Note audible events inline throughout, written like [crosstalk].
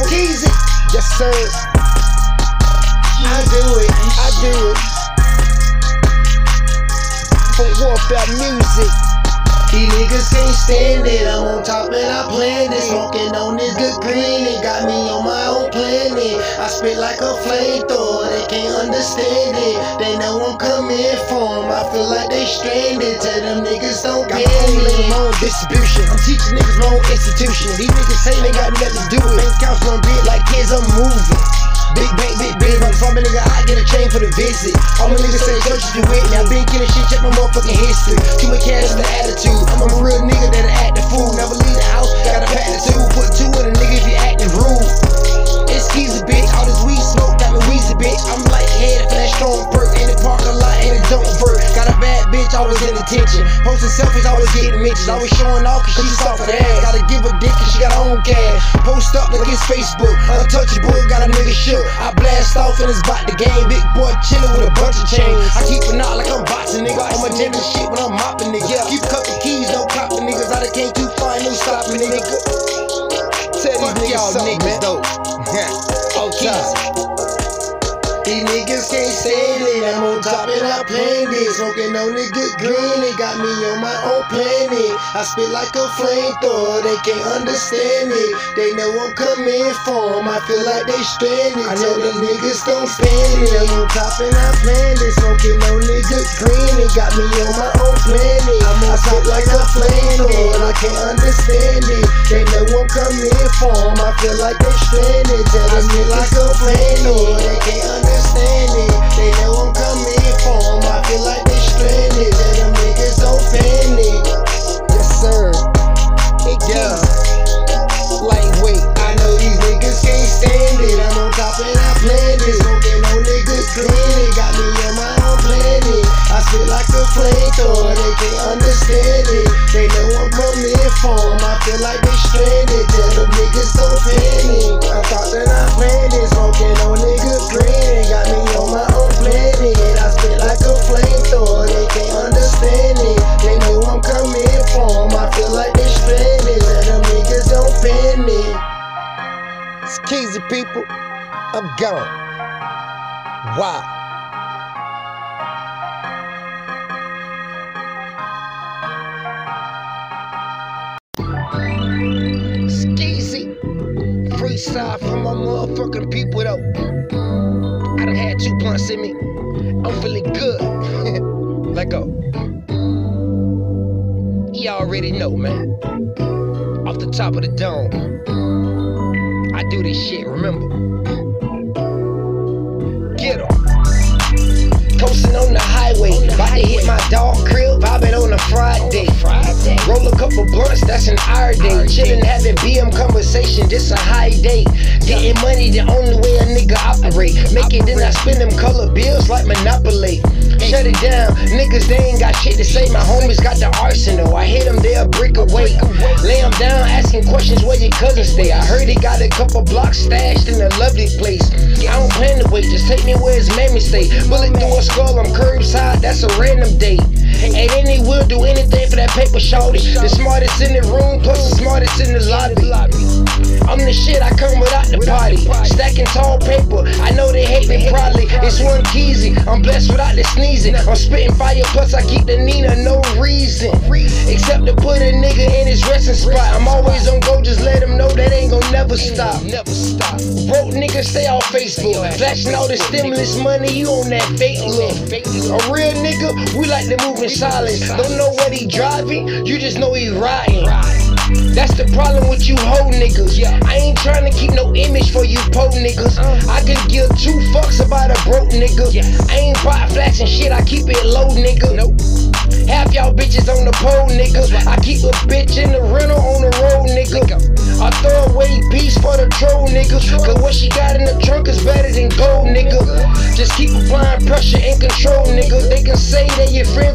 Yes, sir. I do it. I do it. For warfare music. These niggas can't stand it. I'm on top and I planned it. Smoking on this good green. It got me on my own planet. I spit like a flamethrower. They can't understand it. They know I'm coming for 'em. I feel like they stranded. Tell them niggas don't get my own me. label, my own distribution. I'm teaching niggas my own institution. These niggas say they got nothing to do with it. Bank accounts run big like kids, I'm moving. Big bank, big big. I'm from a nigga, I get a chain for the visit. All my niggas say churches you with me. I been killing shit, check my motherfucking history. Too much cash in the attitude. I'm a real nigga that'll act the fool. Never leave the house, got a pack two. Put two in a nigga if you acting rude. It's Keezy, bitch. All this weed smoke got me wheezy, bitch. I'm like headed for that strong perk. A bitch, always in attention. Posting selfies, always getting mentions. Always showing off cause she soft for the ass. Gotta give a dick cause she got her own cash. Post up like it's Facebook. Untouchable, got a nigga shook. I blast off and it's about the game. Big boy chillin' with a bunch of chains. I keep a knot like I'm boxing, nigga. My gym and shit when I'm mopping, nigga. Keep a couple keys, no copping, niggas. I done came too far, ain't no stopping, nigga. Tell these niggas y'all niggas, man. though. [laughs] Oh, Keezy. These niggas can't stand it. I'm on top and I planned it. Smoking on the good green. It got me on my own planet. I spit like a flamethrower. They can't understand it. They know I'm coming for 'em. I feel like they stranded. I know them these niggas don't stand it. I'm on top and I planned it. Smoking on the good green. It got me on my own planet. I'm on top like a flamethrower. I can't understand it. They know I'm coming for 'em. I feel like they stranded. Tell them niggas like a flamethrower. Oh, they can't understand it. They know I'm coming for 'em. I feel like they stranded. Tell them niggas don't panic. Yes, sir. It Yeah. lightweight. I know these niggas can't stand it. I'm on top and I planned it. Smoking on niggas green. Planet. I spit like a flamethrower. They can't understand it. They know I'm coming for 'em. I feel like they stranded. Tell them niggas don't panic. I thought that I planned it. Smoking on niggas green. It got me on my own planet. I spit like a flamethrower. They can't understand it. They know I'm coming for 'em. I feel like they stranded. Tell them niggas don't panic. It's Keezy, people. I'm gone. Wow. Freestyle from my motherfucking people, though. I done had two blunts in me. I'm feeling good. [laughs] Let go. You already know, man. Off the top of the dome. I do this shit, remember? Highway, about to hit my dog crib, vibing on a Friday. Roll a couple blunts, that's an hour day. Chillin', having BM conversation, this a high day. Getting money, the only way a nigga operate. Make it, then I spend them color bills like Monopoly. Shut it down, niggas, they ain't got shit to say. My homies got the arsenal. I hit them, they a brick away. Lay them down, asking questions where your cousin stay. I heard he got a couple blocks stashed in a lovely place. I don't plan to wait, just take me where his mammy stay. Bullet through a skull, I'm curbside, that's a random date. And then he will do anything for that paper shorty. The smartest in the room, plus the smartest in the lobby. I'm the shit, I come without the party. Stacking tall paper, I know they hate me probably. It's one keezy, I'm blessed without the sneezing. I'm spitting fire, plus I keep the Nina, no reason. Except to put a nigga in his resting spot. I'm always on go, just let him know that ain't gon' never stop. Never stop. Broke niggas stay off Facebook. Flashing all the stimulus money, you on that fake look. A real nigga, we like to move in silence. Don't know what he driving, you just know he riding. That's the problem with you hoe niggas. Yeah. I ain't trying to keep no image for you po niggas. I could give two fucks about a broke nigga. I ain't pot flashing shit, I keep it low, nigga. Nope. Half y'all bitches on the pole, nigga. I keep a bitch in the rental on the road, nigga. I throw away beats for the troll, nigga. Cause what she got in the trunk is better than gold, nigga. Just keep applying pressure and control, nigga. They can say they your friends,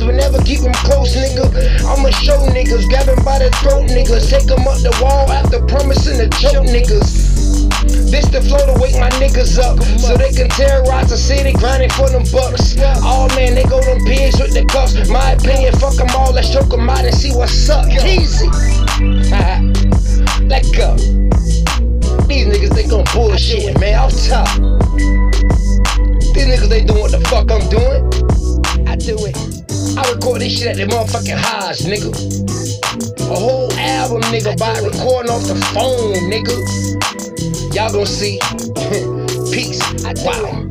throat niggas. Take them up the wall after promising to choke niggas. This the flow to wake my niggas up So they can terrorize the city grinding for them bucks. Oh man, they go them pigs with the cuffs. My opinion, fuck them all, let's choke them out and see what's up. Easy. [laughs] Let go. These niggas, they gon' bullshit, man, off top These niggas, they doing what the fuck I'm doing. I do it. I record this shit at the motherfucking highs, nigga. A whole album, nigga, by recording off the phone, nigga. Y'all gonna see. [laughs] Peace. Wow.